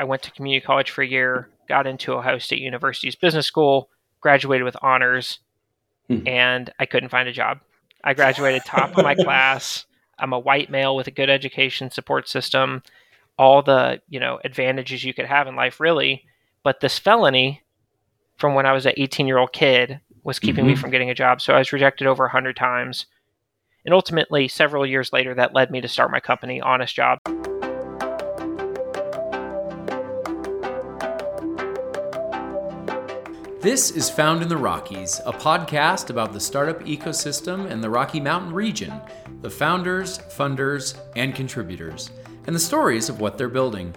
I went to community college for a year, got into Ohio State University's business school, graduated with honors, Hmm. and I couldn't find a job. I graduated top of my class. I'm a white male with a good education support system, all the you know advantages you could have in life, really. But this felony, from when I was an 18 year old kid, was keeping me Mhm. from getting a job. So I was rejected over 100 times. And ultimately, several years later, that led me to start my company, Honest Jobs. This is Found in the Rockies, a podcast about the startup ecosystem in the Rocky Mountain region, the founders, funders, and contributors, and the stories of what they're building.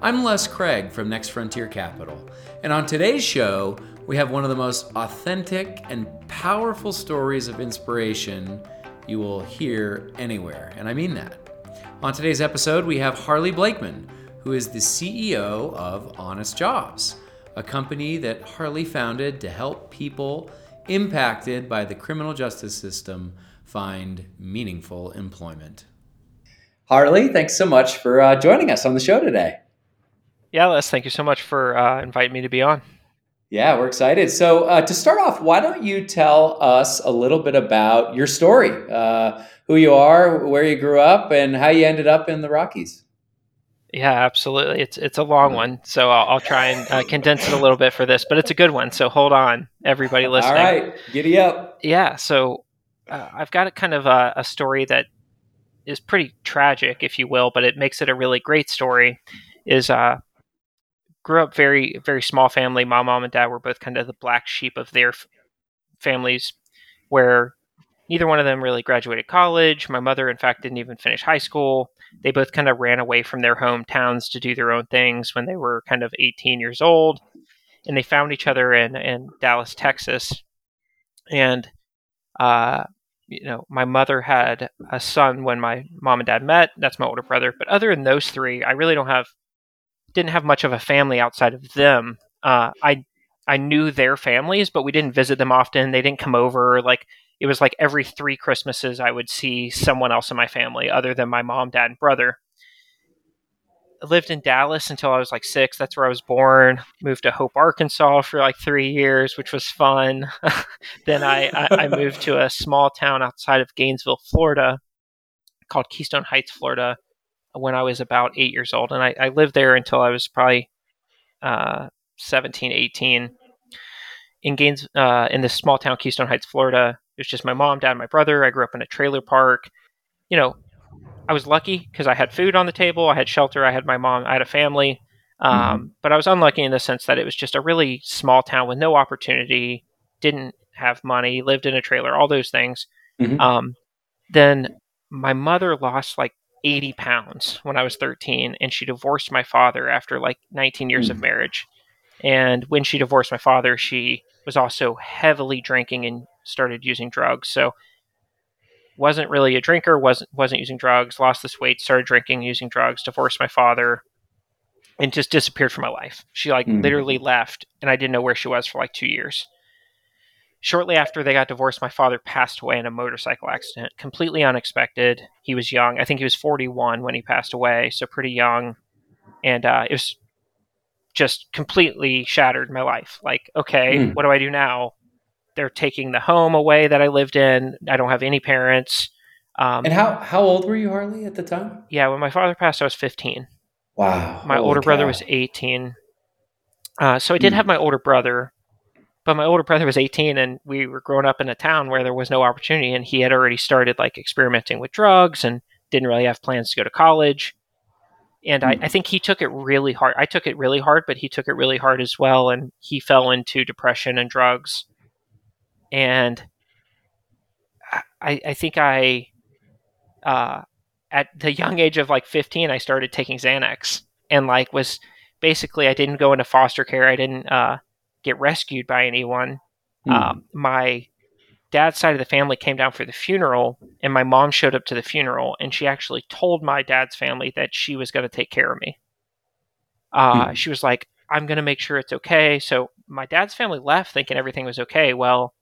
I'm Les Craig from Next Frontier Capital, and on today's show, we have one of the most authentic and powerful stories of inspiration you will hear anywhere, and I mean that. On today's episode, we have Harley Blakeman, who is the CEO of Honest Jobs, a company that Harley founded to help people impacted by the criminal justice system find meaningful employment. Harley, thanks so much for uh, joining us on the show today. Yeah, Les, thank you so much for uh, inviting me to be on. Yeah, we're excited. So, uh, to start off, why don't you tell us a little bit about your story, uh, who you are, where you grew up, and how you ended up in the Rockies? Yeah, absolutely. It's it's a long one, so I'll, I'll try and uh, condense it a little bit for this, but it's a good one. So hold on, everybody listening. All right, giddy up. Yeah, so uh, I've got a kind of a, a story that is pretty tragic, if you will, but it makes it a really great story. Is uh, grew up very very small family. My mom and dad were both kind of the black sheep of their f- families, where neither one of them really graduated college. My mother, in fact, didn't even finish high school. They both kind of ran away from their hometowns to do their own things when they were kind of 18 years old. And they found each other in, in Dallas, Texas. And, uh, you know, my mother had a son when my mom and dad met. That's my older brother. But other than those three, I really don't have, didn't have much of a family outside of them. Uh, I, I knew their families, but we didn't visit them often. They didn't come over. Like, it was like every three Christmases I would see someone else in my family other than my mom, dad, and brother. I lived in Dallas until I was like six. That's where I was born. Moved to Hope, Arkansas for like three years, which was fun. then I, I, I moved to a small town outside of Gainesville, Florida, called Keystone Heights, Florida, when I was about eight years old. And I, I lived there until I was probably uh, 17, 18. In Gaines, uh, in this small town, Keystone Heights, Florida, it was just my mom, dad, and my brother. I grew up in a trailer park. You know, I was lucky because I had food on the table, I had shelter, I had my mom, I had a family. Um, Mhm. But I was unlucky in the sense that it was just a really small town with no opportunity, didn't have money, lived in a trailer, all those things. Mhm. Um, then my mother lost like 80 pounds when I was 13, and she divorced my father after like 19 years of Mm. marriage. And when she divorced my father, she was also heavily drinking and started using drugs. So wasn't really a drinker, wasn't wasn't using drugs, lost this weight, started drinking, using drugs, divorced my father, and just disappeared from my life. She like Mm. literally left, and I didn't know where she was for like two years. Shortly after they got divorced, my father passed away in a motorcycle accident, completely unexpected. He was young. I think he was 41 when he passed away, so pretty young. And uh, it was just completely shattered my life. Like, okay, Mm. what do I do now? They're taking the home away that I lived in. I don't have any parents. Um, And how how old were you, Harley, at the time? yeah, when my father passed, I was 15. Wow. My holy older brother was 18. Uh, so I did Hmm. have my older brother, but my older brother was 18, and we were growing up in a town where there was no opportunity, and he had already started like experimenting with drugs and didn't really have plans to go to college. And I, Hmm. I think he took it really hard. I took it really hard, but he took it really hard as well, and he fell into depression and drugs. And I, I think I, uh, at the young age of like 15, I started taking Xanax and like was basically I didn't go into foster care. I didn't uh, get rescued by anyone. Hmm. Um, my dad's side of the family came down for the funeral, and my mom showed up to the funeral, and she actually told my dad's family that she was going to take care of me. Uh, Hmm. She was like, "I'm going to make sure it's okay." So my dad's family left thinking everything was okay. Well,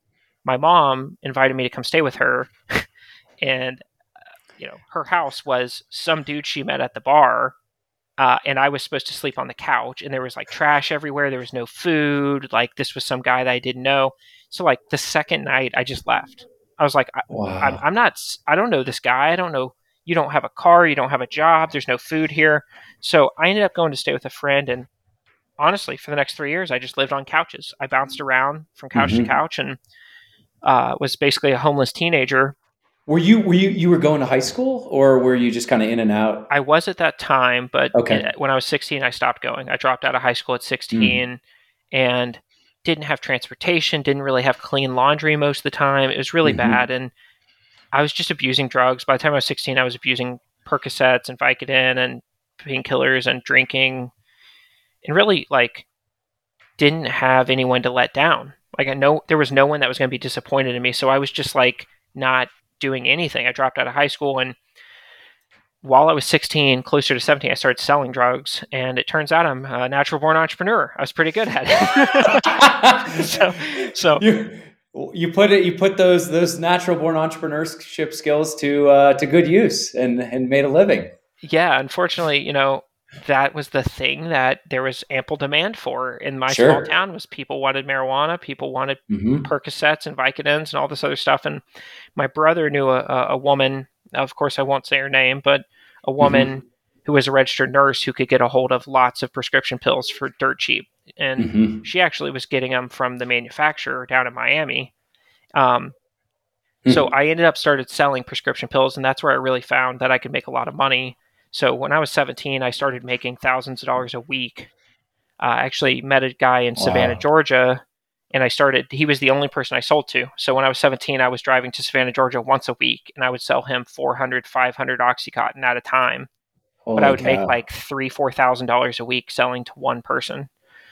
my mom invited me to come stay with her, and uh, you know, her house was some dude she met at the bar. uh, and I was supposed to sleep on the couch, and there was like trash everywhere. There was no food. Like this was some guy that I didn't know. So like the second night, I just left. I was like, I, Wow. I'm, I'm not. I don't know this guy. I don't know. You don't have a car. You don't have a job. There's no food here. So I ended up going to stay with a friend, and honestly, for the next three years, I just lived on couches. I bounced around from couch Mhm. to couch, and uh, was basically a homeless teenager. Were you were you you were going to high school or were you just kind of in and out? I was at that time, but Okay. when I was 16, I stopped going. I dropped out of high school at 16 and didn't have transportation, didn't really have clean laundry most of the time. It was really Mhm. bad. And I was just abusing drugs. By the time I was 16, I was abusing Percocets and Vicodin and painkillers and drinking and really like didn't have anyone to let down. Like I know there was no one that was going to be disappointed in me. So I was just like not doing anything. I dropped out of high school and while I was 16, closer to 17, I started selling drugs, and it turns out I'm a natural born entrepreneur. I was pretty good at it. so, so you you put it you put those those natural born entrepreneurship skills to uh, to good use and and made a living. yeah, unfortunately, you know, that was the thing that there was ample demand for in my Sure. small town was people wanted marijuana, people wanted hmm Percocets and Vicodins and all this other stuff. And my brother knew a, a, woman, of course, I won't say her name, but a woman who was a registered nurse who could get a hold of lots of prescription pills for dirt cheap. And hmm she actually was getting them from the manufacturer down in Miami. Um, so I ended up started selling prescription pills, and that's where I really found that I could make a lot of money. So when I was 17, I started making thousands of dollars a week. Uh, I actually met a guy in Savannah, Wow. Georgia, and I started. He was the only person I sold to. So when I was 17, I was driving to Savannah, Georgia once a week, and I would sell him 400, 500 OxyContin at a time. but I would make like three, four thousand dollars a week selling to one person.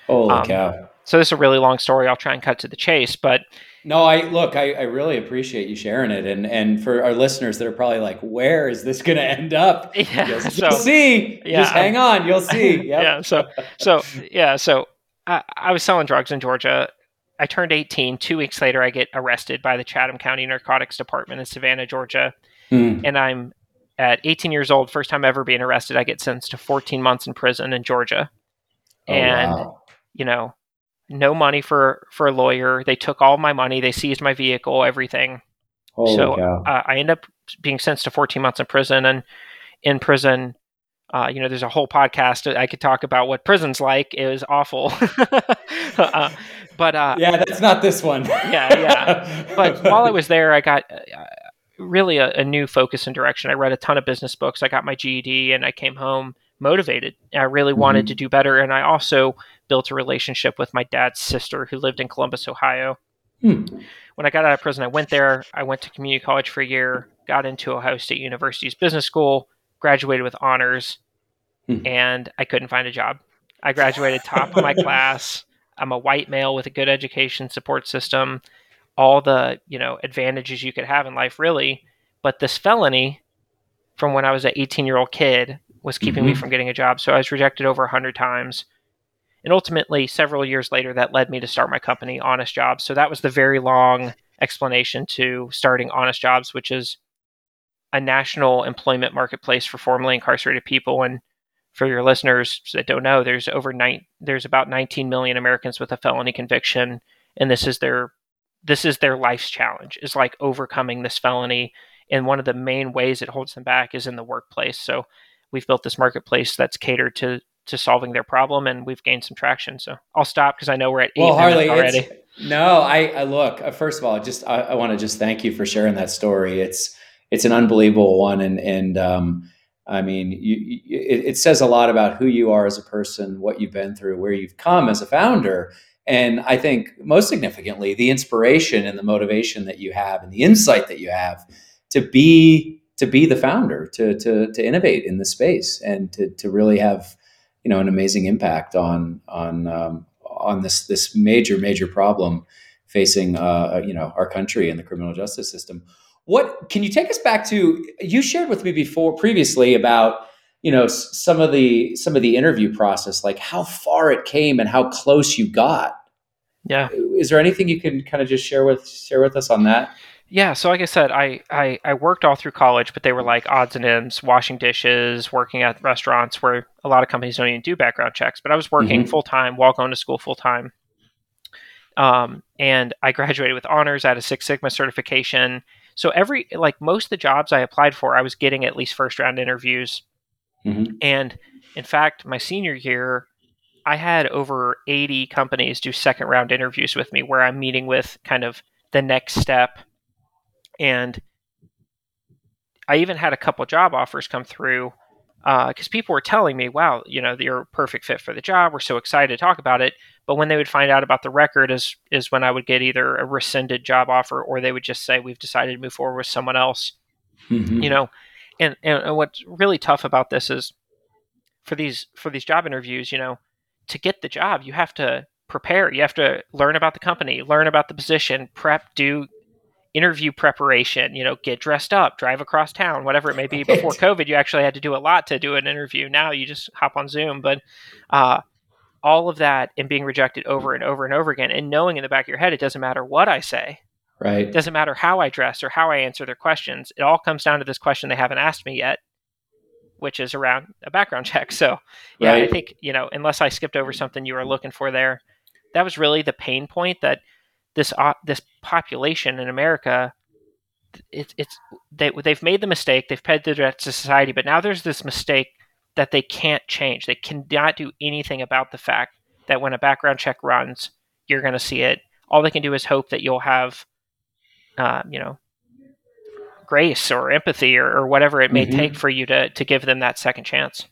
holy um, cow. So this is a really long story. I'll try and cut to the chase, but No, I look. I, I really appreciate you sharing it, and and for our listeners that are probably like, where is this going to end up? yeah. You'll, so you'll see. yeah, Just hang on. You'll see. Yep. yeah. So so yeah. So I, I was selling drugs in Georgia. I turned 18. Two weeks later, I get arrested by the Chatham County Narcotics Department in Savannah, Georgia, Hmm. and I'm at 18 years old. First time ever being arrested. I get sentenced to 14 months in prison in Georgia, Oh, and wow. you know, no money for for a lawyer. They took all my money. They seized my vehicle, everything. Holy so cow. uh, I end up being sentenced to 14 months in prison, and in prison, uh, you know, there's a whole podcast I could talk about what prison's like. It was awful, uh, but uh, yeah, that's not this one. yeah, yeah. but while I was there, I got uh, really a, a new focus and direction. I read a ton of business books. I got my GED, and I came home motivated. I really wanted Mhm. to do better, and I also built a relationship with my dad's sister, who lived in Columbus, Ohio. Hmm. When I got out of prison, I went there. I went to community college for a year, got into Ohio State University's business school, graduated with honors, Hmm. and I couldn't find a job. I graduated top of my class. I'm a white male with a good education support system, all the you know advantages you could have in life, really. But this felony, from when I was an 18 year old kid, was keeping me Mhm. from getting a job. So I was rejected over 100 times. And ultimately, several years later, that led me to start my company, Honest Jobs. So that was the very long explanation to starting Honest Jobs, which is a national employment marketplace for formerly incarcerated people. And for your listeners that don't know, there's over nine, there's about 19 million Americans with a felony conviction, and this is their this is their life's challenge is like overcoming this felony. And one of the main ways it holds them back is in the workplace. So we've built this marketplace that's catered to to solving their problem, and we've gained some traction. So I'll stop because I know we're at eight well, Harley, already. no, I, I look. uh, First of all, just I, I want to just thank you for sharing that story. It's it's an unbelievable one, and and um, I mean, you, you, it, it says a lot about who you are as a person, what you've been through, where you've come as a founder, and I think most significantly, the inspiration and the motivation that you have, and the insight that you have to be to be the founder, to to to innovate in this space, and to to really have you know an amazing impact on on um, on this this major major problem facing uh, you know our country and the criminal justice system. What can you take us back to? You shared with me before previously about you know some of the some of the interview process, like how far it came and how close you got. Yeah. Is there anything you can kind of just share with share with us on that? Yeah, so like I said, I, I, I worked all through college, but they were like odds and ends, washing dishes, working at restaurants where a lot of companies don't even do background checks. But I was working Mhm. full time while going to school full time. Um, and I graduated with honors. I had a Six Sigma certification. So every like most of the jobs I applied for, I was getting at least first round interviews. Mhm. And in fact, my senior year, I had over 80 companies do second round interviews with me where I'm meeting with kind of the next step. And I even had a couple job offers come through because people were telling me, wow, you know, you're a perfect fit for the job. We're so excited to talk about it. But when they would find out about the record is is when I would get either a rescinded job offer or they would just say, we've decided to move forward with someone else Mhm. you know and, and and what's really tough about this is for these for these job interviews you know to get the job you have to prepare you have to learn about the company learn about the position prep do interview preparation you know get dressed up drive across town whatever it may be before covid you actually had to do a lot to do an interview now you just hop on zoom but uh, all of that and being rejected over and over and over again and knowing in the back of your head it doesn't matter what i say Right. it doesn't matter how I dress or how I answer their questions. It all comes down to this question they haven't asked me yet, which is around a background check. So, yeah, I think, you know, unless I skipped over something you were looking for there, that was really the pain point that this uh, this population in America it, it's they they've made the mistake, they've paid the debt to society, but now there's this mistake that they can't change. They cannot do anything about the fact that when a background check runs, you're going to see it. All they can do is hope that you'll have uh, you know, grace or empathy or, or whatever it may Mhm. take for you to to give them that second chance.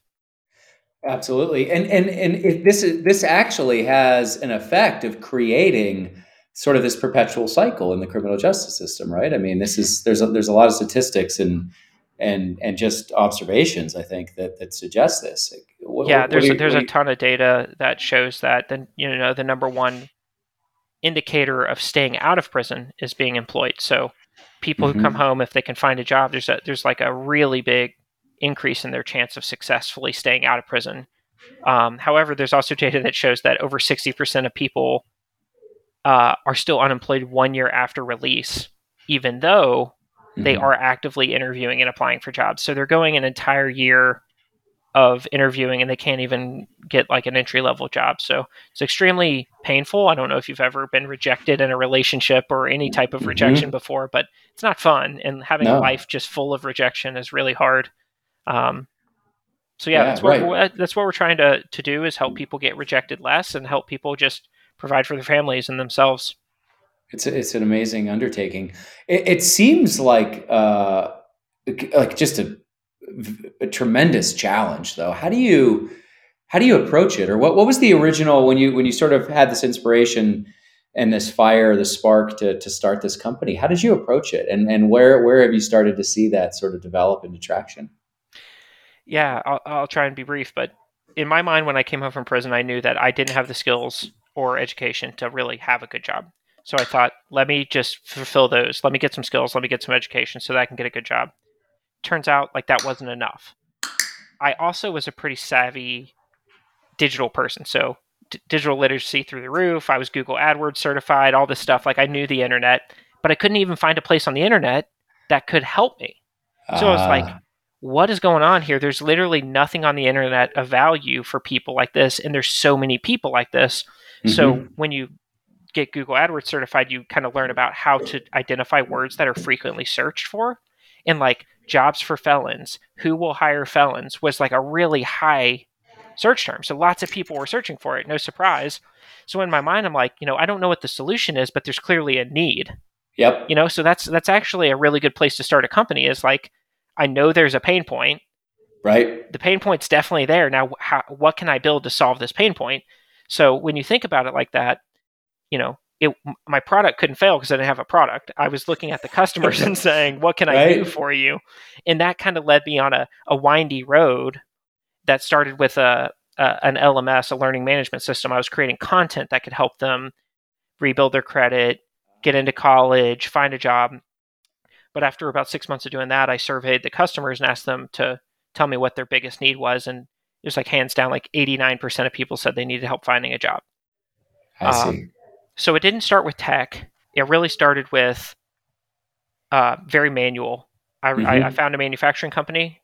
Absolutely, and and and this is this actually has an effect of creating sort of this perpetual cycle in the criminal justice system, right? I mean, this is there's a, there's a lot of statistics and and and just observations I think that that suggest this. Like, what- yeah, what there's you- there's what a ton of data that shows that then you know the number one indicator of staying out of prison is being employed. So people who Mhm. come home if they can find a job, there's a there's like a really big increase in their chance of successfully staying out of prison. Um, however, there's also data that shows that over 60% of people uh, are still unemployed one year after release, even though they Mhm. are actively interviewing and applying for jobs. So they're going an entire year of interviewing and they can't even get like an entry level job. So it's extremely painful. I don't know if you've ever been rejected in a relationship or any type of Mhm. rejection before, but it's not fun. And having No. a life just full of rejection is really hard. Um, so yeah, Yeah, that's what right. we're, that's what we're trying to to do is help people get rejected less and help people just provide for their families and themselves. It's a, it's an amazing undertaking. It, it seems like uh, like just a, a tremendous challenge, though. How do you how do you approach it, or what what was the original when you when you sort of had this inspiration and this fire, the spark to to start this company? How did you approach it, and and where where have you started to see that sort of develop into traction? Yeah, I'll, I'll try and be brief, but in my mind, when I came home from prison, I knew that I didn't have the skills or education to really have a good job. So I thought, let me just fulfill those. Let me get some skills. Let me get some education so that I can get a good job. Turns out, like, that wasn't enough. I also was a pretty savvy digital person. So d- digital literacy through the roof. I was Google AdWords certified, all this stuff. Like, I knew the internet, but I couldn't even find a place on the internet that could help me. So I was like, Ah, what is going on here? There's literally nothing on the internet of value for people like this, and there's so many people like this. So mhm. when you get Google AdWords certified, you kind of learn about how to identify words that are frequently searched for, and like jobs for felons, who will hire felons was like a really high search term. So lots of people were searching for it. No surprise. So in my mind, I'm like, you know, I don't know what the solution is, but there's clearly a need yep, you know so that's that's actually a really good place to start a company is like i know there's a pain point right, the pain point's definitely there now how, what can i build to solve this pain point so when you think about it like that you know it, my product couldn't fail because i didn't have a product. I was looking at the customers and saying what can i do for you? And that kind of led me on a, a windy road that started with a, a an lms a learning management system. I was creating content that could help them rebuild their credit get into college find a job. But after about six months of doing that i surveyed the customers and asked them to tell me what their biggest need was and it was like hands down like 89% of people said they needed help finding a job I see. Um, so it didn't start with tech it really started with uh, very manual. I, mm-hmm. I, I, found a manufacturing company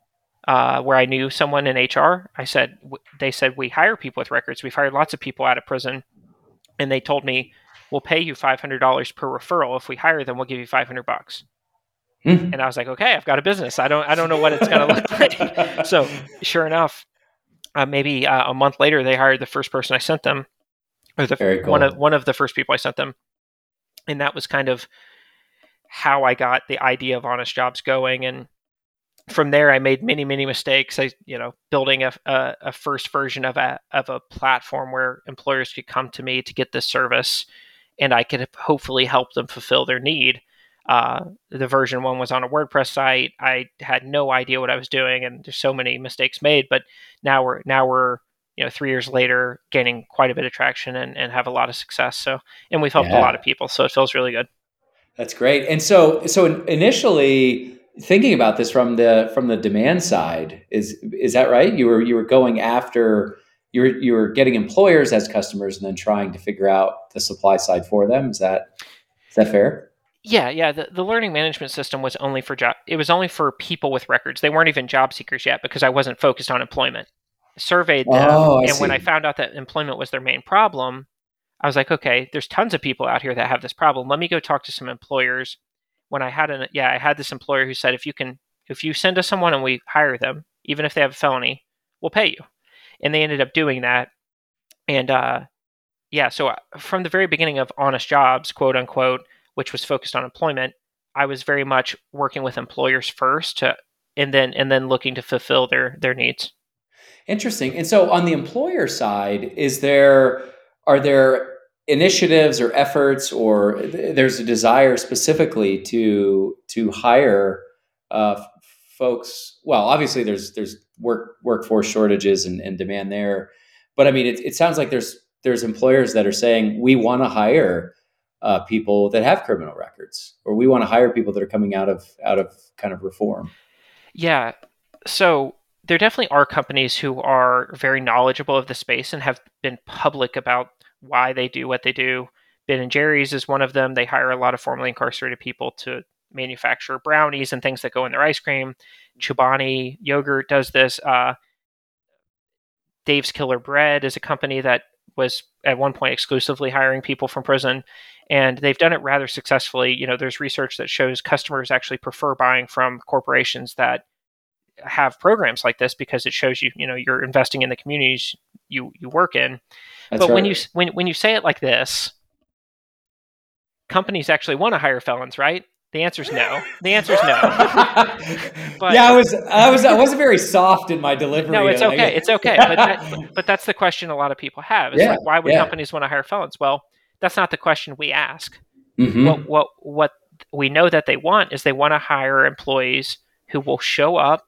uh, where I knew someone in HR. I said, they said, we hire people with records. We've hired lots of people out of prison. And they told me, we'll pay you $500 per referral. If we hire them, we'll give you 500 bucks. Mm-hmm. And I was like, okay, I've got a business. I don't, I don't know what it's going to look like. so sure enough, uh, maybe uh, a month later, they hired the first person I sent them, or the cool. one of one of the first people I sent them, and that was kind of how I got the idea of honest jobs going. And from there, I made many, many mistakes. I, you know, building a, a, a first version of a of a platform where employers could come to me to get this service, and I could hopefully help them fulfill their need. Uh, the version one was on a WordPress site. I had no idea what I was doing, and there's so many mistakes made. But now we're now we're you know three years later gaining quite a bit of traction and, and have a lot of success. So and we've helped yeah. a lot of people, so it feels really good. That's great. And so so initially thinking about this from the from the demand side is is that right? You were you were going after you were you were getting employers as customers and then trying to figure out the supply side for them. Is that is that fair? Yeah, yeah. The, the learning management system was only for job. It was only for people with records. They weren't even job seekers yet because I wasn't focused on employment. Surveyed them, oh, and see. when I found out that employment was their main problem, I was like, okay, there's tons of people out here that have this problem. Let me go talk to some employers. When I had an yeah, I had this employer who said, if you can, if you send us someone and we hire them, even if they have a felony, we'll pay you. And they ended up doing that. And uh, yeah, so uh, from the very beginning of Honest Jobs, quote unquote, which was focused on employment, I was very much working with employers first to, and then and then looking to fulfill their their needs. Interesting. And so on the employer side, is there are there initiatives or efforts or there's a desire specifically to to hire uh, folks well obviously there's there's work workforce shortages and, and demand there but i mean it, it sounds like there's there's employers that are saying we want to hire uh, people that have criminal records, or we want to hire people that are coming out of out of kind of reform. Yeah. So there definitely are companies who are very knowledgeable of the space and have been public about why they do what they do. Ben and Jerry's is one of them. They hire a lot of formerly incarcerated people to manufacture brownies and things that go in their ice cream. Chobani yogurt does this. Uh, Dave's Killer Bread is a company that was at one point exclusively hiring people from prison and they've done it rather successfully you know there's research that shows customers actually prefer buying from corporations that have programs like this because it shows you you know you're investing in the communities you you work in That's but right. when you when when you say it like this companies actually want to hire felons right the answer is no. The answer is no. but, yeah, I was, I was, I wasn't very soft in my delivery. No, it's okay. It's okay. But, that, but that's the question a lot of people have. It's yeah, like, why would yeah. companies want to hire felons? Well, that's not the question we ask. Mm-hmm. What, what, what we know that they want is they want to hire employees who will show up,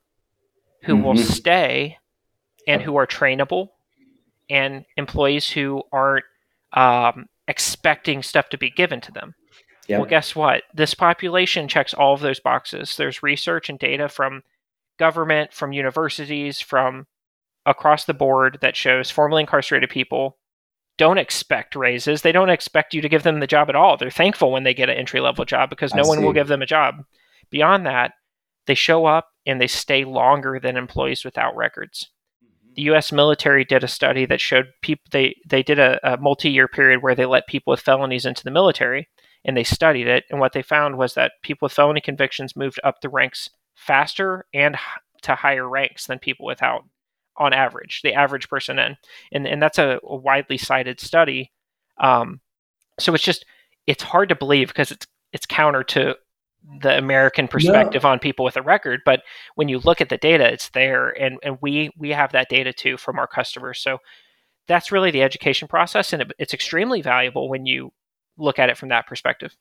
who mm-hmm. will stay, and who are trainable, and employees who aren't um, expecting stuff to be given to them. Yep. Well, guess what? This population checks all of those boxes. There's research and data from government, from universities, from across the board that shows formerly incarcerated people don't expect raises. They don't expect you to give them the job at all. They're thankful when they get an entry level job because no I one see. will give them a job. Beyond that, they show up and they stay longer than employees without records. Mm-hmm. The U.S. military did a study that showed people they they did a, a multi year period where they let people with felonies into the military, and they studied it. And what they found was that people with felony convictions moved up the ranks faster and to higher ranks than people without, on average, the average person in. And, and that's a, a widely cited study. Um, so it's just, it's hard to believe because it's, it's counter to the American perspective no. on people with a record. But when you look at the data, it's there. And, and we, we have that data too from our customers. So that's really the education process. And it, it's extremely valuable when you look at it from that perspective.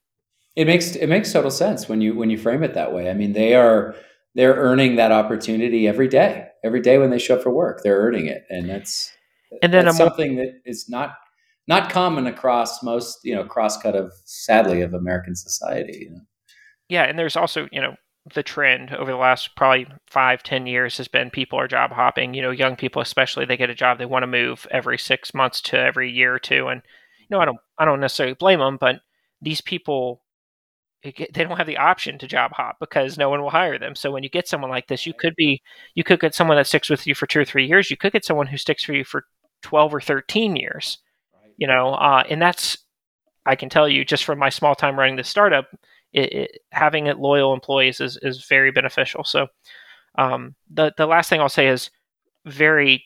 It makes it makes total sense when you when you frame it that way. I mean, they are they're earning that opportunity every day. Every day when they show up for work, they're earning it, and that's and then that's something that is not not common across most you know crosscut of sadly of American society. You know? Yeah, and there's also you know the trend over the last probably five ten years has been people are job hopping. You know, young people especially they get a job they want to move every six months to every year or two, and you know I don't I don't necessarily blame them, but these people they don't have the option to job hop because no one will hire them. So when you get someone like this, you could be you could get someone that sticks with you for two or three years. You could get someone who sticks for you for twelve or thirteen years. You know, uh, and that's I can tell you just from my small time running this startup, it, it, having it loyal employees is is very beneficial. So um, the the last thing I'll say is very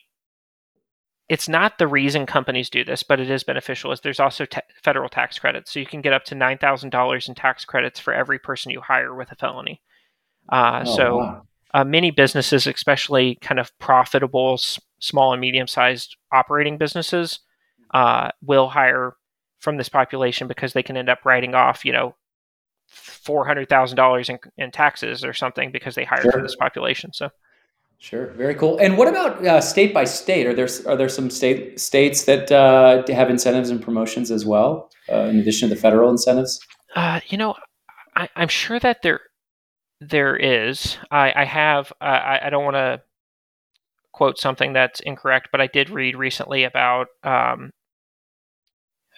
it's not the reason companies do this, but it is beneficial. Is there's also ta- federal tax credits, so you can get up to nine thousand dollars in tax credits for every person you hire with a felony. Uh, oh, so wow. uh, many businesses, especially kind of profitable s- small and medium sized operating businesses, uh, will hire from this population because they can end up writing off, you know, four hundred thousand dollars in taxes or something because they hired sure. from this population. So Sure, very cool. And what about uh, state by state? Are there are there some state states that uh, have incentives and promotions as well, uh, in addition to the federal incentives? Uh, you know, I, am sure that there there is. I, I have. I, I don't want to quote something that's incorrect, but I did read recently about um,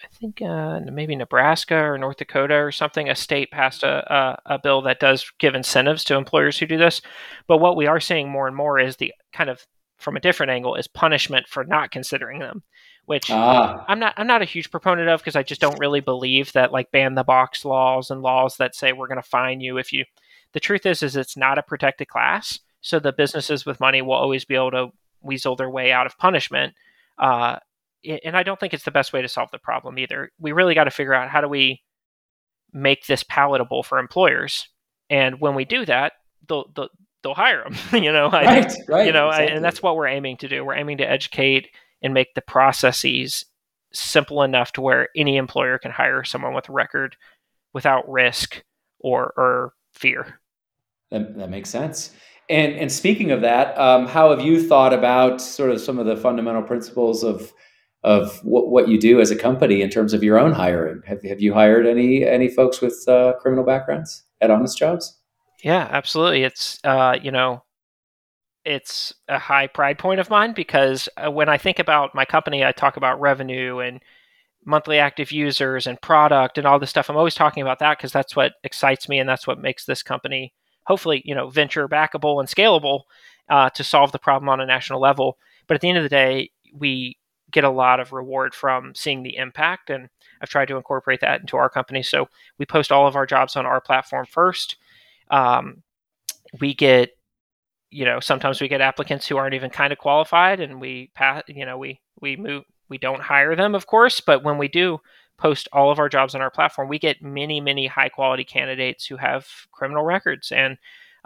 I think uh, maybe Nebraska or North Dakota or something, a state passed a, a, a, bill that does give incentives to employers who do this. But what we are seeing more and more is the kind of from a different angle is punishment for not considering them, which ah. I'm not I'm not a huge proponent of because I just don't really believe that like ban the box laws and laws that say we're going to fine you if you. The truth is, is it's not a protected class, so the businesses with money will always be able to weasel their way out of punishment. Uh, and I don't think it's the best way to solve the problem either. We really got to figure out how do we make this palatable for employers, and when we do that, they'll they'll, they'll hire them. you know, right, I, right, you know, exactly. I, and that's what we're aiming to do. We're aiming to educate and make the processes simple enough to where any employer can hire someone with a record without risk or or fear. That, that makes sense. And and speaking of that, um, how have you thought about sort of some of the fundamental principles of of what, what you do as a company in terms of your own hiring. Have, have you hired any any folks with uh, criminal backgrounds at Honest Jobs? Yeah, absolutely. It's uh, you know, it's a high pride point of mine because uh, when I think about my company, I talk about revenue and monthly active users and product and all this stuff. I'm always talking about that because that's what excites me and that's what makes this company hopefully you know venture backable and scalable uh, to solve the problem on a national level. But at the end of the day, we get a lot of reward from seeing the impact. And I've tried to incorporate that into our company. So we post all of our jobs on our platform first. Um, we get, you know, sometimes we get applicants who aren't even kind of qualified, and we pass. You know, we we move. We don't hire them, of course, but when we do post all of our jobs on our platform, we get many, many high quality candidates who have criminal records. And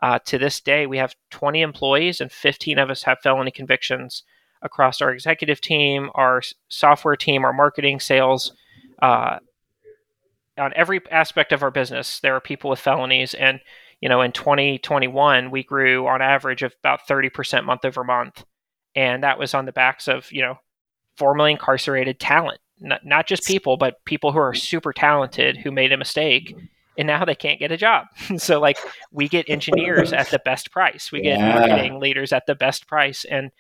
uh, to this day, we have 20 employees, and 15 of us have felony convictions across our executive team, our software team, our marketing, sales. Uh, on every aspect of our business, there are people with felonies. And, you know, in 2021, we grew on average of about 30% month over month. And that was on the backs of, you know, formerly incarcerated talent, not, not just people, but people who are super talented who made a mistake and now they can't get a job. so like we get engineers at the best price. We get yeah. marketing leaders at the best price. And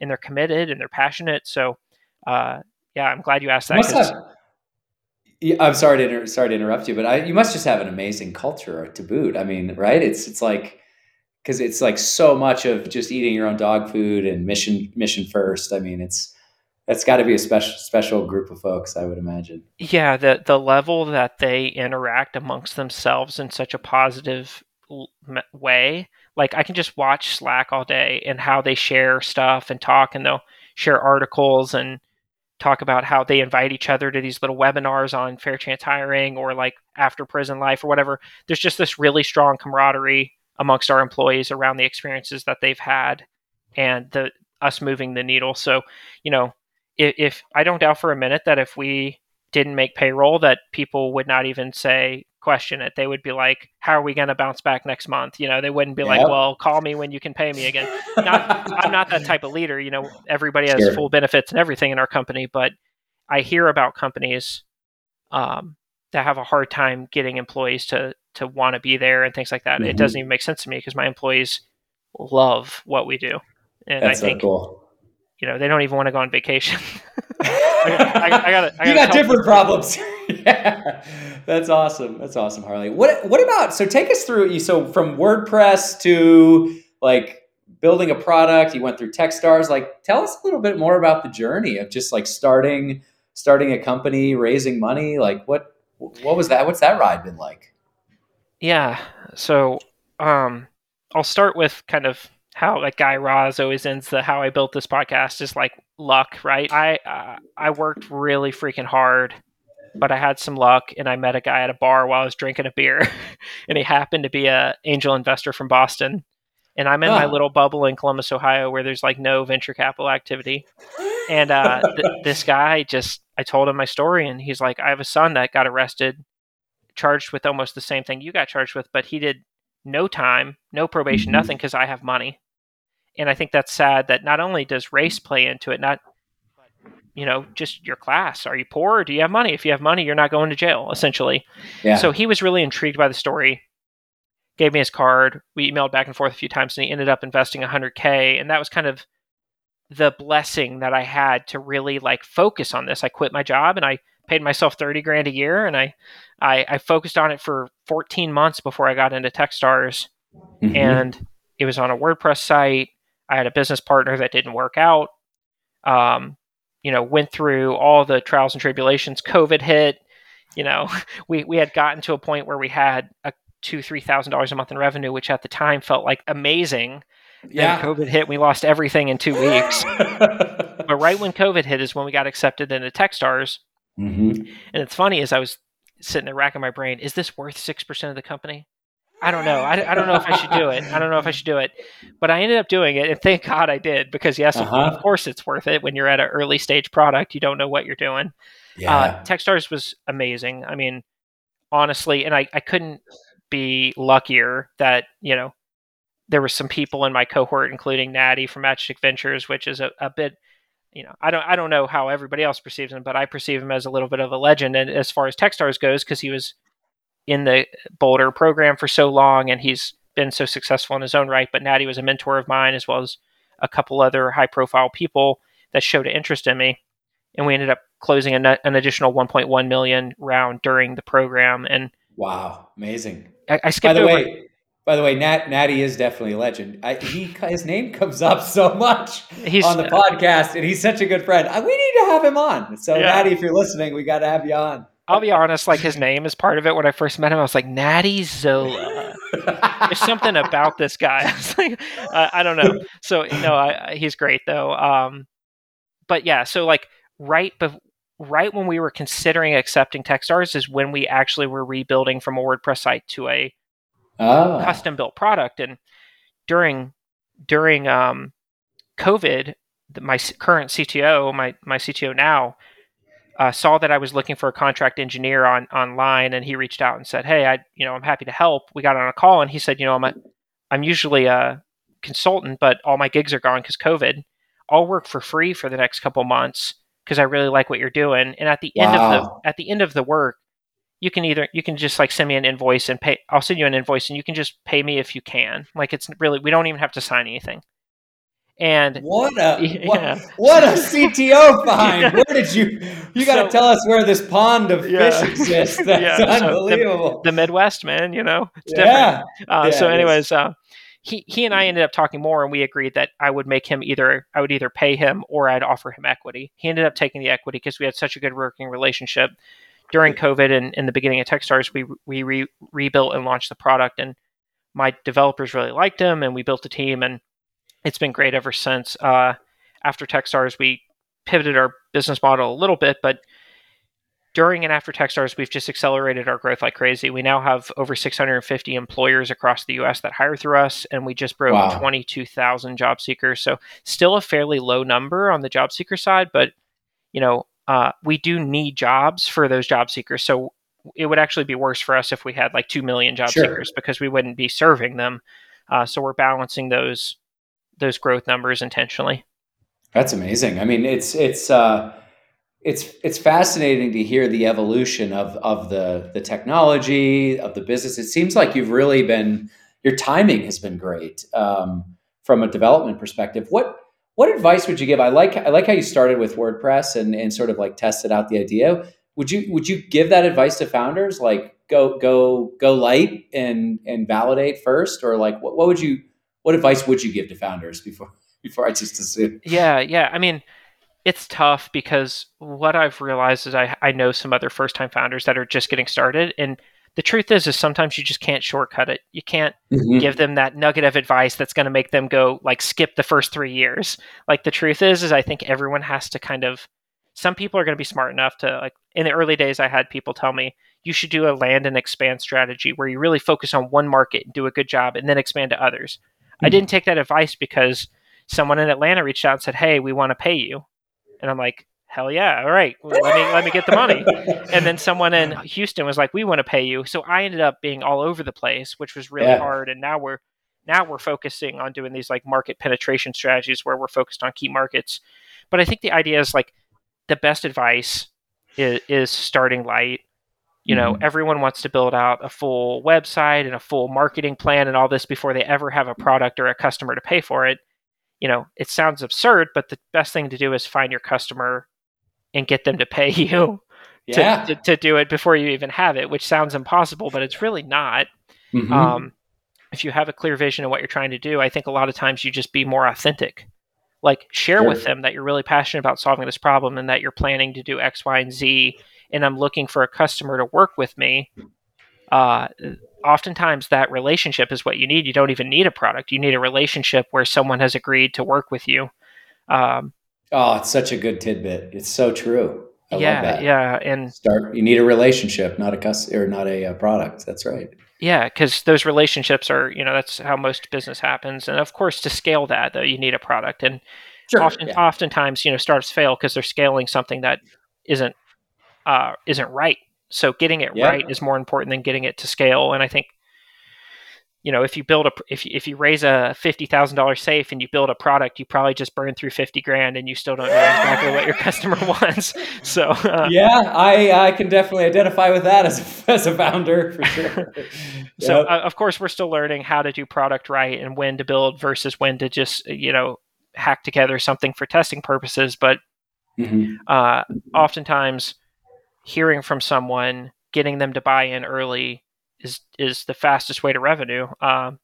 and they're committed and they're passionate. So, uh, yeah, I'm glad you asked that. Have, I'm sorry to inter- sorry to interrupt you, but I, you must just have an amazing culture to boot. I mean, right? It's it's like because it's like so much of just eating your own dog food and mission mission first. I mean, it's that's got to be a special special group of folks, I would imagine. Yeah, the the level that they interact amongst themselves in such a positive way like I can just watch Slack all day and how they share stuff and talk and they'll share articles and talk about how they invite each other to these little webinars on fair chance hiring or like after prison life or whatever. There's just this really strong camaraderie amongst our employees around the experiences that they've had and the us moving the needle. So, you know, if, if I don't doubt for a minute that if we didn't make payroll that people would not even say question it. They would be like, "How are we going to bounce back next month?" You know, they wouldn't be yep. like, "Well, call me when you can pay me again." Not, I'm not that type of leader. You know, everybody has sure. full benefits and everything in our company, but I hear about companies um, that have a hard time getting employees to to want to be there and things like that. Mm-hmm. It doesn't even make sense to me because my employees love what we do, and That's I think so cool. you know they don't even want to go on vacation. I, I, I, gotta, you got different problems. yeah, that's awesome. That's awesome, Harley. What what about so take us through you so from WordPress to like building a product, you went through Techstars. Like tell us a little bit more about the journey of just like starting starting a company, raising money. Like what what was that? What's that ride been like? Yeah. So um I'll start with kind of how like Guy Raz always ends the how I built this podcast is like luck, right? I uh, I worked really freaking hard but I had some luck and I met a guy at a bar while I was drinking a beer, and he happened to be a angel investor from Boston. And I'm in my little bubble in Columbus, Ohio, where there's like no venture capital activity. And uh, th- this guy just, I told him my story, and he's like, I have a son that got arrested, charged with almost the same thing you got charged with, but he did no time, no probation, mm-hmm. nothing, because I have money. And I think that's sad that not only does race play into it, not you know, just your class. Are you poor or do you have money? If you have money, you're not going to jail, essentially. Yeah. So he was really intrigued by the story, gave me his card. We emailed back and forth a few times, and he ended up investing 100K. And that was kind of the blessing that I had to really like focus on this. I quit my job and I paid myself 30 grand a year and I, I, I focused on it for 14 months before I got into Techstars. Mm-hmm. And it was on a WordPress site. I had a business partner that didn't work out. Um, you know, went through all the trials and tribulations. COVID hit. You know, we we had gotten to a point where we had a two three thousand dollars a month in revenue, which at the time felt like amazing. Yeah. Then COVID hit. We lost everything in two weeks. but right when COVID hit is when we got accepted into TechStars. Mm-hmm. And it's funny as I was sitting there racking my brain, is this worth six percent of the company? I don't know. I, I don't know if I should do it. I don't know if I should do it. But I ended up doing it, and thank God I did because yes, uh-huh. of course it's worth it when you're at an early stage product. You don't know what you're doing. Uh, yeah. Uh, Techstars was amazing. I mean, honestly, and I, I couldn't be luckier that you know there were some people in my cohort, including Natty from Matchstick Ventures, which is a, a bit you know, I don't I don't know how everybody else perceives him, but I perceive him as a little bit of a legend. And as far as Techstars goes, because he was in the Boulder program for so long, and he's been so successful in his own right. But Natty was a mentor of mine, as well as a couple other high profile people that showed interest in me. And we ended up closing an, an additional 1.1 million round during the program. And wow, amazing! I, I skipped by the over. Way, by the way, Nat, Natty is definitely a legend. I, he his name comes up so much he's, on the podcast, and he's such a good friend. I, we need to have him on. So, yeah. Natty, if you're listening, we got to have you on. I'll be honest, like his name is part of it. When I first met him, I was like, Natty Zola. There's something about this guy. I was like, uh, I don't know. So no, I, he's great though. Um, but yeah, so like right, but right when we were considering accepting Techstars is when we actually were rebuilding from a WordPress site to a oh. custom built product. And during during um, COVID, my current CTO, my my CTO now, uh, saw that I was looking for a contract engineer on online, and he reached out and said, "Hey, I, you know, I'm happy to help." We got on a call, and he said, "You know, I'm a, I'm usually a consultant, but all my gigs are gone because COVID. I'll work for free for the next couple months because I really like what you're doing. And at the end of the at the end of the work, you can either you can just like send me an invoice and pay. I'll send you an invoice, and you can just pay me if you can. Like it's really we don't even have to sign anything." And what a yeah. what, what, a CTO find! yeah. Where did you? You got to so, tell us where this pond of yeah. fish exists. That's unbelievable. So the, the, Midwest, man. You know, it's yeah. different. Uh, so, anyways, uh, he he and I ended up talking more, and we agreed that I would make him either I would either pay him or I'd offer him equity. He ended up taking the equity because we had such a good working relationship during COVID and in the beginning of TechStars. We we re- rebuilt and launched the product, and my developers really liked him, and we built a team and it's been great ever since. Uh, after Techstars, we pivoted our business model a little bit, but during and after Techstars, we've just accelerated our growth like crazy. We now have over 650 employers across the U.S. that hire through us, and we just broke wow. 22,000 job seekers. So still a fairly low number on the job seeker side, but you know uh, we do need jobs for those job seekers. So it would actually be worse for us if we had like two million job sure. seekers because we wouldn't be serving them. Uh, so we're balancing those those growth numbers intentionally. That's amazing. I mean, it's it's uh, it's it's fascinating to hear the evolution of of the the technology of the business. It seems like you've really been your timing has been great um, from a development perspective. What what advice would you give? I like I like how you started with WordPress and and sort of like tested out the idea. would you would you give that advice to founders like go go go light and and validate first or like what, what would you what advice would you give to founders before before I just assume? Yeah, yeah. I mean, it's tough because what I've realized is I I know some other first time founders that are just getting started and the truth is is sometimes you just can't shortcut it. You can't mm-hmm. give them that nugget of advice that's going to make them go like skip the first 3 years. Like the truth is is I think everyone has to kind of some people are going to be smart enough to like in the early days i had people tell me you should do a land and expand strategy where you really focus on one market and do a good job and then expand to others. I hmm. didn't take that advice because someone in atlanta reached out and said hey we want to pay you and i'm like hell yeah all right well, let me let me get the money and then someone in houston was like we want to pay you so i ended up being all over the place which was really yeah. hard and now we're now we're focusing on doing these like market penetration strategies where we're focused on key markets but i think the idea is like the best advice is, is starting light. You know, mm-hmm. everyone wants to build out a full website and a full marketing plan and all this before they ever have a product or a customer to pay for it. You know, it sounds absurd, but the best thing to do is find your customer and get them to pay you yeah. to, to, to, do it before you even have it, which sounds impossible, but it's really not. Mm-hmm. Um, if you have a clear vision of what you're trying to do, I think a lot of times you just be more authentic like share sure. with them that you're really passionate about solving this problem and that you're planning to do x y and z and i'm looking for a customer to work with me uh, oftentimes that relationship is what you need. You don't even need a product. You need a relationship where someone has agreed to work with you. Um, oh it's such a good tidbit. It's so true. I yeah yeah and start you need a relationship not a customer or not a, a product. That's right. Yeah, because those relationships are, you know, that's how most business happens. And of course, to scale that, though, you need a product. And sure, often, yeah. oftentimes, you know, startups fail because they're scaling something that isn't uh, isn't right. So getting it yeah. right is more important than getting it to scale. And I think you know, if you build a if you, if you raise a fifty thousand dollars safe and you build a product, you probably just burn through fifty grand and you still don't know exactly what your customer wants. So uh, yeah, I I can definitely identify with that as a, as a founder for sure. so yep. uh, of course we're still learning how to do product right and when to build versus when to just you know hack together something for testing purposes. But mm-hmm. uh, oftentimes hearing from someone, getting them to buy in early is is the fastest way to revenue, um,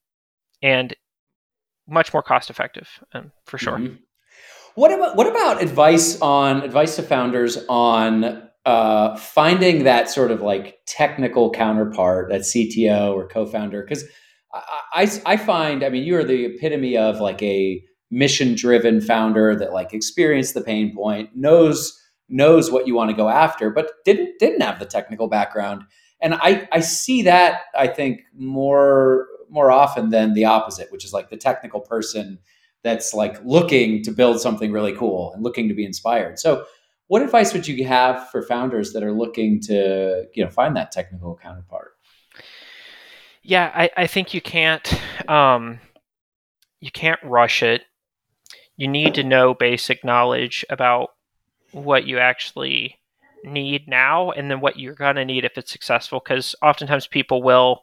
and much more cost effective, um, for sure. Mm-hmm. What about what about advice on advice to founders on uh, finding that sort of like technical counterpart, that CTO or co-founder? Because I, I, I find, I mean, you are the epitome of like a mission-driven founder that like experienced the pain point, knows knows what you want to go after, but didn't didn't have the technical background and I, I see that I think more more often than the opposite, which is like the technical person that's like looking to build something really cool and looking to be inspired. So what advice would you have for founders that are looking to you know find that technical counterpart? Yeah, I, I think you can't um, you can't rush it. You need to know basic knowledge about what you actually need now and then what you're going to need if it's successful because oftentimes people will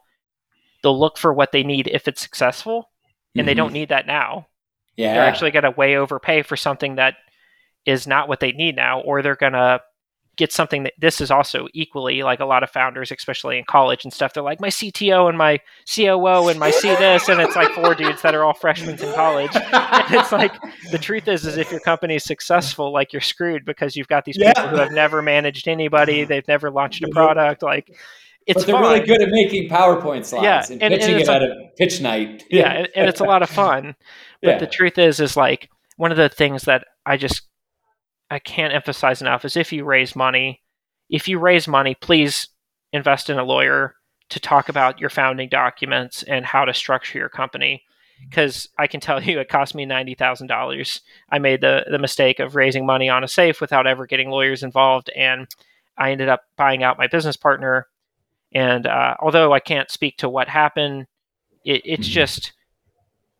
they'll look for what they need if it's successful and mm-hmm. they don't need that now yeah they're actually going to way overpay for something that is not what they need now or they're going to get something that this is also equally like a lot of founders, especially in college and stuff. They're like my CTO and my COO and my C this, and it's like four dudes that are all freshmen in college. And it's like the truth is, is if your company is successful, like you're screwed because you've got these yeah. people who have never managed anybody, they've never launched a product, like. It's but they're fun. really good at making PowerPoint slides yeah, and, and pitching and it at a pitch night. Yeah, and, and it's a lot of fun. But yeah. the truth is, is like one of the things that I just I can't emphasize enough is if you raise money, if you raise money, please invest in a lawyer to talk about your founding documents and how to structure your company. Because I can tell you, it cost me ninety thousand dollars. I made the the mistake of raising money on a safe without ever getting lawyers involved, and I ended up buying out my business partner. And uh, although I can't speak to what happened, it, it's mm-hmm. just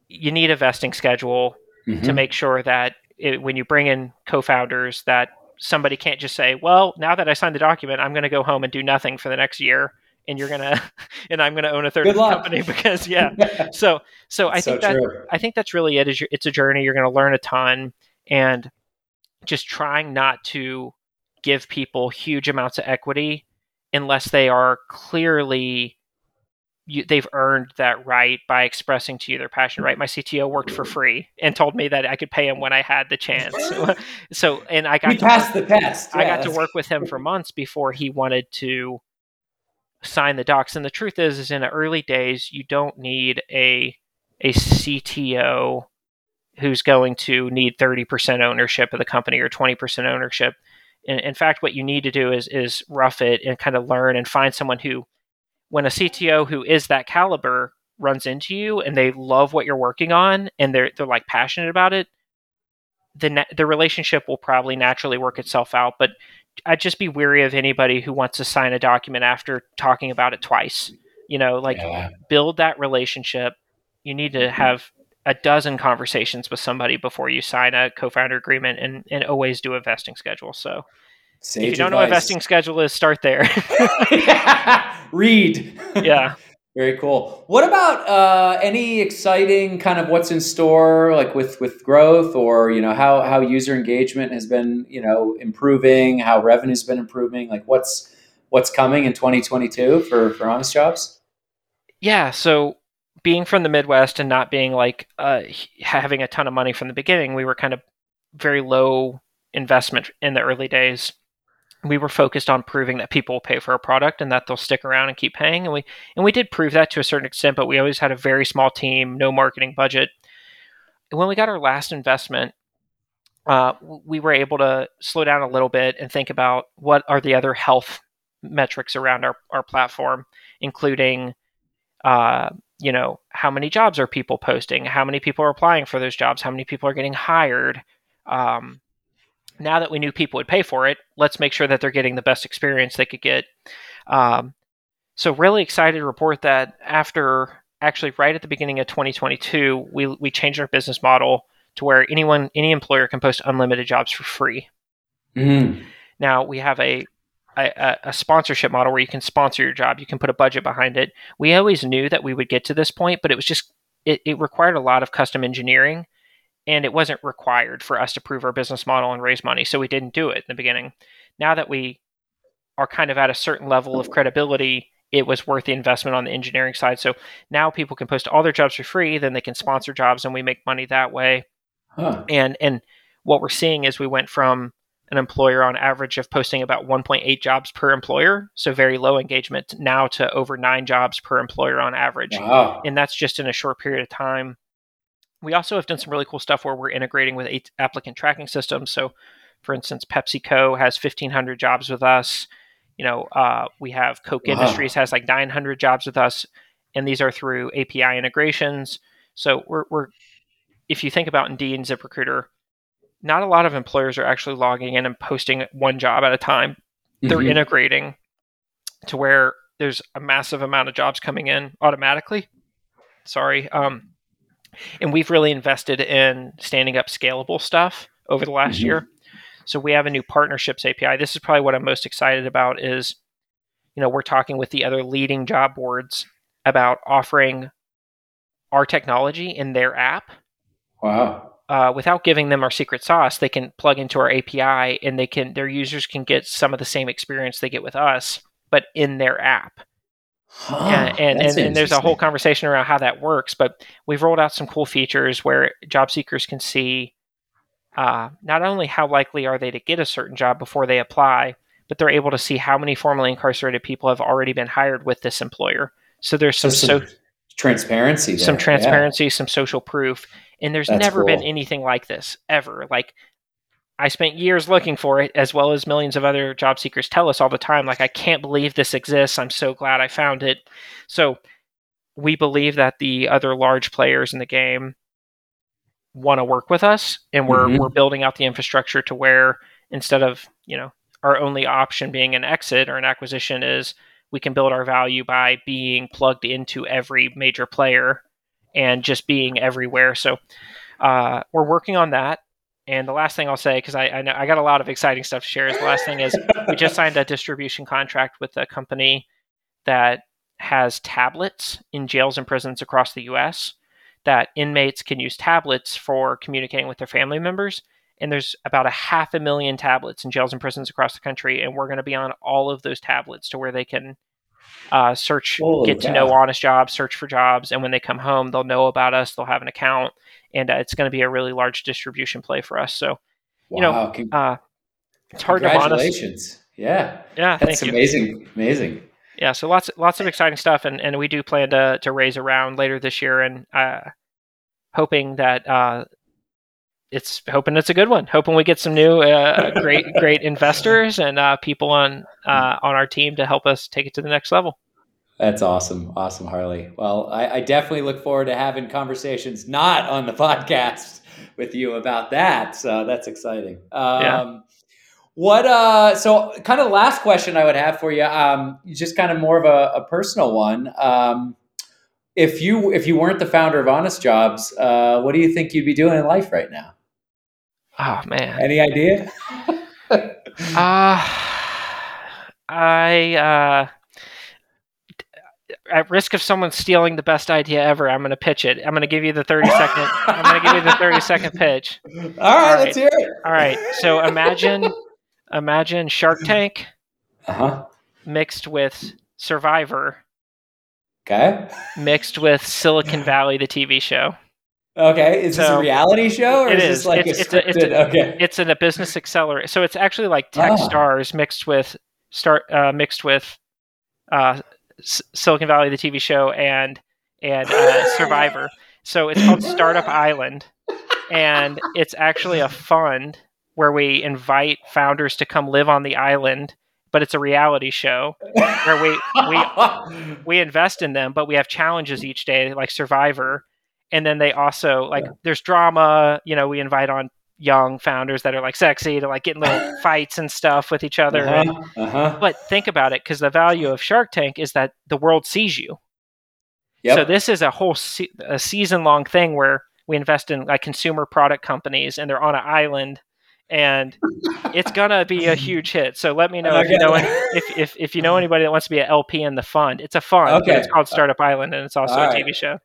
you need a vesting schedule mm-hmm. to make sure that it, when you bring in co-founders that somebody can't just say, "Well, now that I signed the document, I'm going to go home and do nothing for the next year." And you're gonna, and I'm gonna own a third of the company because yeah. so, so I think so that true. I think that's really it. Is it's a journey. You're gonna learn a ton, and just trying not to give people huge amounts of equity unless they are clearly you, they've earned that right by expressing to you their passion right? My cto worked for free and told me that i could pay him when i had the chance. So and i got we passed work, the test. Yeah, i got to work with him for months before he wanted to sign the docs. And the truth is is in the early days you don't need a a cto who's going to need 30% ownership of the company or 20% ownership. In, in fact what you need to do is is rough it and kind of learn and find someone who when a CTO who is that caliber runs into you and they love what you're working on and they're they're like passionate about it, the the relationship will probably naturally work itself out. But I'd just be weary of anybody who wants to sign a document after talking about it twice. You know, like yeah. build that relationship. You need to mm-hmm. have a dozen conversations with somebody before you sign a co-founder agreement and, and always do a vesting schedule. So Sage if you don't advice. know what vesting schedule is, start there. Read. Yeah. Very cool. What about uh, any exciting kind of what's in store, like with with growth, or you know how how user engagement has been, you know, improving, how revenue's been improving, like what's what's coming in 2022 for for Honest Jobs? Yeah. So being from the Midwest and not being like uh, having a ton of money from the beginning, we were kind of very low investment in the early days we were focused on proving that people will pay for our product and that they'll stick around and keep paying and we and we did prove that to a certain extent but we always had a very small team no marketing budget. And when we got our last investment uh, we were able to slow down a little bit and think about what are the other health metrics around our, our platform including uh, you know how many jobs are people posting? How many people are applying for those jobs? How many people are getting hired? Um, now that we knew people would pay for it, let's make sure that they're getting the best experience they could get. Um, so really excited to report that after actually right at the beginning of 2022, we we changed our business model to where anyone any employer can post unlimited jobs for free. Mm. Now we have a, a, a sponsorship model where you can sponsor your job. You can put a budget behind it. We always knew that we would get to this point, but it was just it, it required a lot of custom engineering and it wasn't required for us to prove our business model and raise money, so we didn't do it in the beginning. Now that we are kind of at a certain level of credibility, it was worth the investment on the engineering side. So now people can post all their jobs for free, then they can sponsor jobs, and we make money that way. Huh. And and what we're seeing is we went from an employer on average of posting about 1.8 jobs per employer, so very low engagement, now to over nine jobs per employer on average. Wow. And that's just in a short period of time. We also have done some really cool stuff where we're integrating with applicant tracking systems. So, for instance, PepsiCo has 1,500 jobs with us. You know, uh, we have Koch wow. Industries has like 900 jobs with us, and these are through API integrations. So we're, we're if you think about Indeed and ZipRecruiter, not a lot of employers are actually logging in and posting one job at a time. They're mm-hmm. integrating to where there's a massive amount of jobs coming in automatically. Sorry. Um, and we've really invested in standing up scalable stuff over the last mm-hmm. year. So we have a new partnerships API. This is probably what I'm most excited about is you know, we're talking with the other leading job boards about offering our technology in their app. Wow. Uh, without giving them our secret sauce, they can plug into our API and they can their users can get some of the same experience they get with us, but in their app. Huh, and and, and, and, there's a whole conversation around how that works. But we've rolled out some cool features where job seekers can see uh, not only how likely are they to get a certain job before they apply, but they're able to see how many formerly incarcerated people have already been hired with this employer. So there's some, some so, transparency, there. some transparency, yeah. some social proof, and there's That's never cool. been anything like this ever. Like I spent years looking for it, as well as millions of other job seekers tell us all the time, like, I can't believe this exists. I'm so glad I found it. So we believe that the other large players in the game want to work with us, and we're mm-hmm. we're building out the infrastructure to where instead of you know our only option being an exit or an acquisition is we can build our value by being plugged into every major player and just being everywhere. So uh, we're working on that. And the last thing I'll say, because I, I, know I got a lot of exciting stuff to share, is the last thing is we just signed a distribution contract with a company that has tablets in jails and prisons across the U.S. that inmates can use tablets for communicating with their family members, and there's about a half a million tablets in jails and prisons across the country, and we're going to be on all of those tablets to where they can uh, search, Holy get to know honest jobs, search for jobs, and when they come home, they'll know about us. They'll have an account, and uh, it's going to be a really large distribution play for us. So you know, Wow, uh, it's hard to honest. congratulations. Yeah, Yeah, that's thank you. amazing. Amazing. Yeah, so lots lots of exciting stuff, and, and we do plan to to raise around later this year, and uh, hoping that uh, it's hoping it's a good one. Hoping we get some new uh, great great investors and uh, people on uh, on our team to help us take it to the next level. That's awesome. Awesome, Harley. Well, I, I definitely look forward to having conversations not on the podcast with you about that. So that's exciting. Um, Yeah. What, uh, so kind of last question I would have for you, um, just kind of more of a, a personal one. Um, if you, if you weren't the founder of Honest Jobs, uh, what do you think you'd be doing in life right now? Oh man, Any idea? uh, I uh, at risk of someone stealing the best idea ever, I'm going to pitch it. I'm going to give you the 30 second. I'm going to give you the 30 second pitch. All right, All let's hear it. All right. So imagine imagine Shark Tank Uh huh. mixed with Survivor Okay. mixed with Silicon Valley the TV show. Okay. Is this a reality show or it is this is. like It's- a it's a- it's a- okay. It's in a business accelerator. So it's actually like tech Ah. stars mixed with start uh, mixed with uh, S- Silicon Valley the TV show and and uh, Survivor. So it's called Startup Island and it's actually a fund where we invite founders to come live on the island, but it's a reality show where we we we invest in them, but we have challenges each day, like Survivor. And then they also like there's drama. You know, we invite on young founders that are like sexy to like get in little fights and stuff with each other. Uh-huh. uh-huh. but think about it, because the value of Shark Tank is that the world sees you. Yep. So this is a whole se- a season long thing where we invest in like consumer product companies, and they're on an island, and it's gonna be a huge hit. So let me know if you know any, if, if if you know anybody that wants to be an LP in the fund. It's a fund. Okay. It's called Startup Island, and it's also All a right. TV show.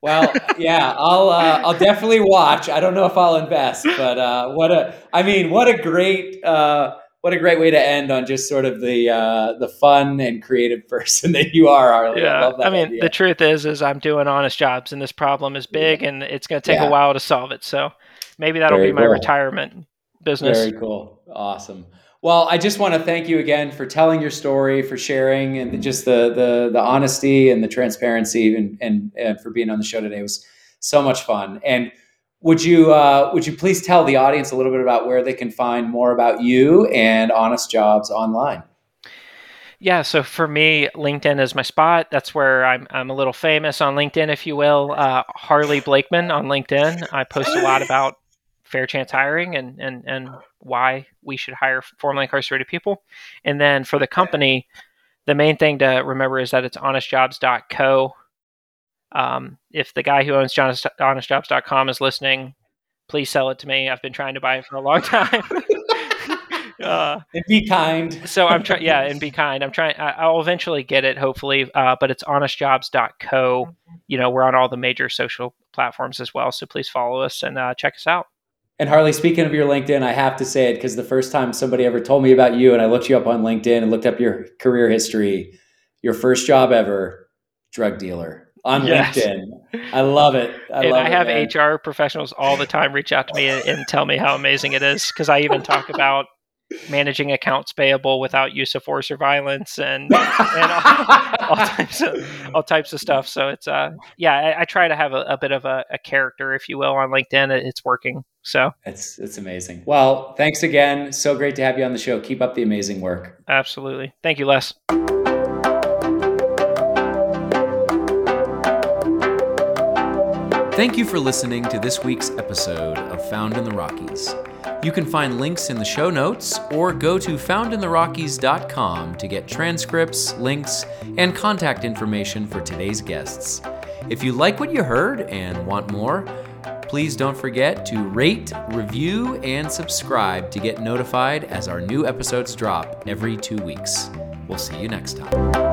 Well, yeah, I'll uh, I'll definitely watch. I don't know if I'll invest, but uh, what a I mean, what a great uh, what a great way to end on just sort of the uh, the fun and creative person that you are. I Yeah, love that I mean, idea. the truth is, is I'm doing honest jobs, and this problem is big, and it's going to take Yeah. a while to solve it. So maybe that'll Very be my cool. retirement business. Very cool. Awesome. Well, I just want to thank you again for telling your story, for sharing, and just the the the honesty and the transparency, and and, and for being on the show today. It was so much fun. And would you uh, would you please tell the audience a little bit about where they can find more about you and Honest Jobs online? Yeah, so for me, LinkedIn is my spot. That's where I'm, I'm a little famous on LinkedIn, if you will. Uh, Harley Blakeman on LinkedIn. I post a lot about fair chance hiring and, and, and why we should hire formerly incarcerated people. And then for the company, the main thing to remember is that it's honestjobs.co. Um, if the guy who owns honest, honestjobs.com is listening, please sell it to me. I've been trying to buy it for a long time. uh, And be kind. so I'm trying, yeah, and be kind. I'm trying. I- I'll eventually get it, hopefully. Uh, but it's honestjobs.co. You know, we're on all the major social platforms as well. So please follow us and uh, check us out. And Harley, speaking of your LinkedIn, I have to say it because the first time somebody ever told me about you, and I looked you up on LinkedIn and looked up your career history, your first job ever, drug dealer on Yes. LinkedIn. I love it. I and love I have. HR professionals all the time reach out to me and, and tell me how amazing it is because I even talk about managing accounts payable without use of force or violence and and all, all types of all types of stuff. So it's uh yeah, I, I try to have a, a bit of a, a character, if you will, on LinkedIn. It, it's working. So It's it's amazing. Well, thanks again. So great to have you on the show. Keep up the amazing work. absolutely, thank you, Les. Thank you for listening to this week's episode of Found in the Rockies. You can find links in the show notes or go to foundintherockies.com to get transcripts, links, and contact information for today's guests. If you like what you heard and want more, please don't forget to rate, review, and subscribe to get notified as our new episodes drop every two weeks. We'll see you next time.